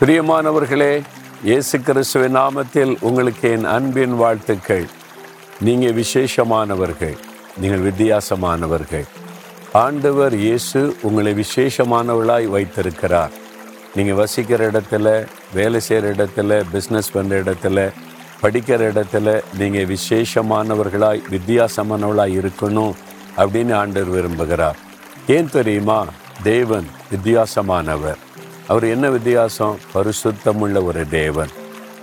பிரியமானவர்களே இயேசு கிறிஸ்துவின் நாமத்தில் உங்களுக்கு என் அன்பின் வாழ்த்துக்கள். நீங்கள் விசேஷமானவர்கள் நீங்கள் வித்தியாசமானவர்கள். ஆண்டவர் இயேசு உங்களை விசேஷமானவர்களாய் வைத்திருக்கிறார். நீங்கள் வசிக்கிற இடத்துல வேலை செய்கிற இடத்துல பிஸ்னஸ் பண்ணுற இடத்துல படிக்கிற இடத்துல நீங்கள் விசேஷமானவர்களாய் வித்தியாசமானவர்களாய் இருக்கணும் அப்படின்னு ஆண்டவர் விரும்புகிறார். ஏன் தெரியுமா? தேவன் வித்தியாசமானவர். அவர் என்ன வித்தியாசம்? பரிசுத்தமுள்ள ஒரு தேவன்.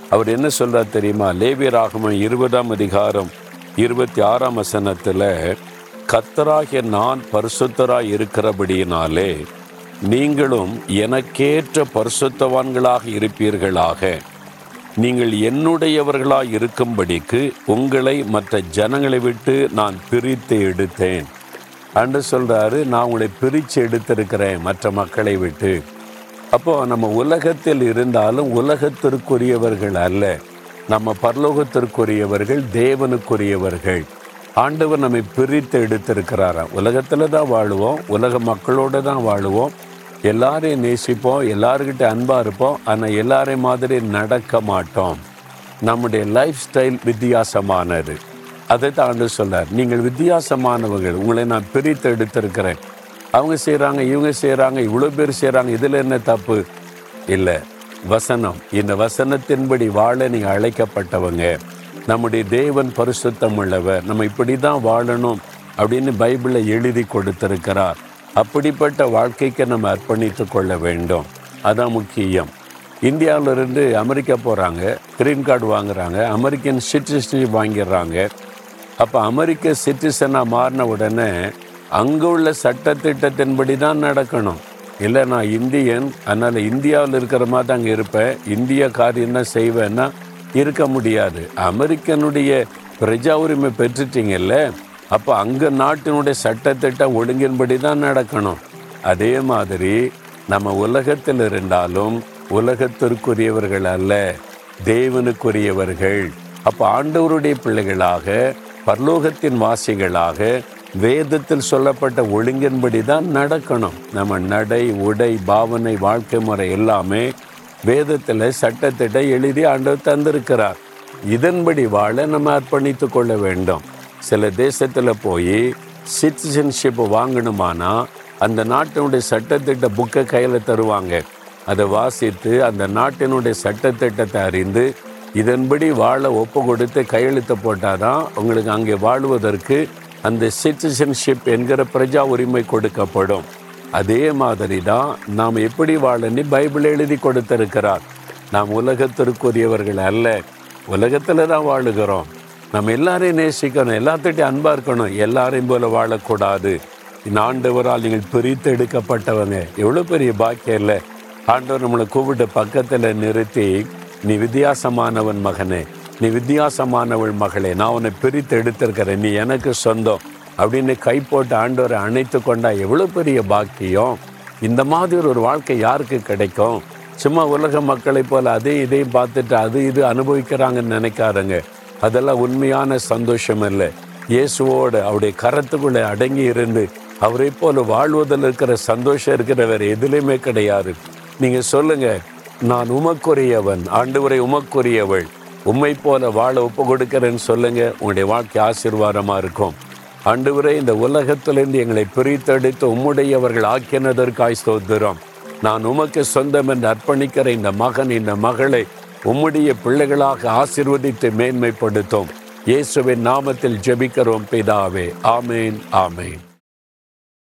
அவர் என்ன சொல்றார் தெரியுமா? லேவியராகமம் இருபதாம் அதிகாரம் இருபத்தி ஆறாம் வசனத்தில் கத்தராகிய நான் பரிசுத்தராக இருக்கிறபடியினாலே நீங்களும் எனக்கேற்ற பரிசுத்தவான்களாக இருப்பீர்களாக. நீங்கள் என்னுடையவர்களாக இருக்கும்படிக்கு உங்களை மற்ற ஜனங்களை விட்டு நான் பிரித்து எடுத்தேன். அன்று சொல்றாரு நான் உங்களை பிரித்து எடுத்திருக்கிறேன் மற்ற மக்களை விட்டு. அப்போ நம்ம உலகத்தில் இருந்தாலும் உலகத்திற்குரியவர்கள் அல்ல. நம்ம பரலோகத்திற்குரியவர்கள் தேவனுக்குரியவர்கள். ஆண்டவர் நம்மை பிரித்து எடுத்திருக்கிறாராம். உலகத்தில் தான் வாழுவோம் உலக மக்களோடு தான் வாழுவோம். எல்லாரையும் நேசிப்போம் எல்லாருக்கிட்ட அன்பாக இருப்போம் ஆனால் எல்லாரையும் மாதிரி நடக்க மாட்டோம். நம்முடைய லைஃப் ஸ்டைல் வித்தியாசமானது. அதை தான் ஆண்டு சொல்றார். நீங்கள் வித்தியாசமானவர்கள் உங்களை நான் பிரித்து எடுத்திருக்கிறேன். அவங்க செய்கிறாங்க இவங்க செய்கிறாங்க இவ்வளோ பேர் செய்கிறாங்க இதில் என்ன தப்பு? இல்லை. வசனம். இந்த வசனத்தின்படி வாழ நீங்கள் அழைக்கப்பட்டவங்க. நம்முடைய தேவன் பரிசுத்தம் உள்ளவர் நம்ம இப்படி தான் வாழணும் அப்படின்னு பைபிளில் எழுதி கொடுத்திருக்கிறார். அப்படிப்பட்ட வாழ்க்கைக்கு நம்ம அர்ப்பணித்து கொள்ள வேண்டும். அதான் முக்கியம். இந்தியாவிலிருந்து அமெரிக்கா போகிறாங்க கிரீன் கார்டு வாங்குறாங்க. அமெரிக்கன் சிட்டிசன்ஷிப் வாங்கிடுறாங்க. அப்போ அமெரிக்க சிட்டிசனாக மாறின உடனே அங்கே உள்ள சட்டத்திட்டத்தின்படி தான் நடக்கணும். இல்லை நான் இந்தியன் அதனால் இந்தியாவில் இருக்கிற மாதிரி தான் அங்கே இருப்பேன். இந்திய காரியம் தான் செய்வேன்னா இருக்க முடியாது. அமெரிக்கனுடைய பிரஜா உரிமை பெற்றுட்டீங்கல்ல அப்போ அங்கே நாட்டினுடைய சட்டத்திட்டம் ஒழுங்கின்படி தான் நடக்கணும். அதே மாதிரி நம்ம உலகத்தில் இருந்தாலும் உலகத்திற்குரியவர்கள் அல்ல தேவனுக்குரியவர்கள். அப்போ ஆண்டவருடைய பிள்ளைகளாக பரலோகத்தின் வாசிகளாக வேதத்தில் சொல்லப்பட்ட ஒழுங்கின்படி தான் நடக்கணும். நம்ம நடை உடை பாவனை வாழ்க்கை முறை எல்லாமே வேதத்தில் சட்டத்திட்ட எழுதி ஆண்டவர் தந்திருக்கிறார். இதன்படி வாழ நம்ம அர்ப்பணித்து கொள்ள வேண்டும். சில தேசத்தில் போய் சிட்டிசன்ஷிப் வாங்கணுமானா அந்த நாட்டினுடைய சட்டத்திட்ட புக்கை கையில் தருவாங்க. அதை வாசித்து அந்த நாட்டினுடைய சட்டத்திட்டத்தை அறிந்து இதன்படி வாழ ஒப்பு கொடுத்து கையெழுத்து போட்டாதான் உங்களுக்கு அங்கே வாழ்வதற்கு அந்த சிட்டிசன்ஷிப் என்கிற பிரஜா உரிமை கொடுக்கப்படும். அதே மாதிரி தான் நாம் எப்படி வாழன்னு பைபிள் எழுதி கொடுத்திருக்கிறார். நாம் உலகத்திற்குரியவர்கள் அல்ல உலகத்தில் தான் வாழுகிறோம். நம்ம எல்லாரையும் நேசிக்கணும் எல்லாத்திட்டையும் அன்பாக இருக்கணும். எல்லாரையும் போல வாழக்கூடாது. இந்த ஆண்டவரால் நீங்கள் பிரித்து எடுக்கப்பட்டவங்க. எவ்வளோ பெரிய பாக்கியம் இல்லை. ஆண்டவர் நம்மளை கூப்பிட்டு பக்கத்தில் நிறுத்தி நீ வித்தியாசமானவன் மகனே. நீ வித்தியாசமானவள் மகளே நான் உன்னை பிரித்து எடுத்திருக்கிறேன் நீ எனக்கு சொந்தம் அப்படின்னு கை போட்டு ஆண்டவரை அணைத்து கொண்டா எவ்வளோ பெரிய பாக்கியம்? இந்த மாதிரி ஒரு வாழ்க்கை யாருக்கு கிடைக்கும்? சும்மா உலக மக்களை போல அதே இதையும் பார்த்துட்டு அது இது அனுபவிக்கிறாங்கன்னு நினைக்காருங்க அதெல்லாம் உண்மையான சந்தோஷம் இல்லை. இயேசுவோடு அவருடைய கரத்துக்குள்ளே அடங்கி இருந்து அவரை போல வாழ்வதில் இருக்கிற சந்தோஷம் இருக்கிற வேற எதுலேயுமே கிடையாது. நீங்கள் சொல்லுங்கள் நான் உமக்குரியவன் ஆண்டவரை உமக்குரியவள். உம்மை போல வாழ ஒப்பு கொடுக்கிறேன்னு சொல்லுங்க. உங்களுடைய வாழ்க்கை ஆசீர்வாதமா இருக்கும். ஆண்டவரே இந்த உலகத்திலிருந்து எங்களை பிரித்தெடுத்து உம்முடையவர்கள் ஆக்கினதற்காய் ஸ்தோத்திரம். நான் உமக்கு சொந்தம் என்று அர்ப்பணிக்கிற இந்த மகன் இந்த மகளை உம்முடைய பிள்ளைகளாக ஆசிர்வதித்து மேன்மைப்படுத்தும். இயேசுவின் நாமத்தில் ஜெபிக்கிறோம் பிதாவே. ஆமேன் ஆமேன்.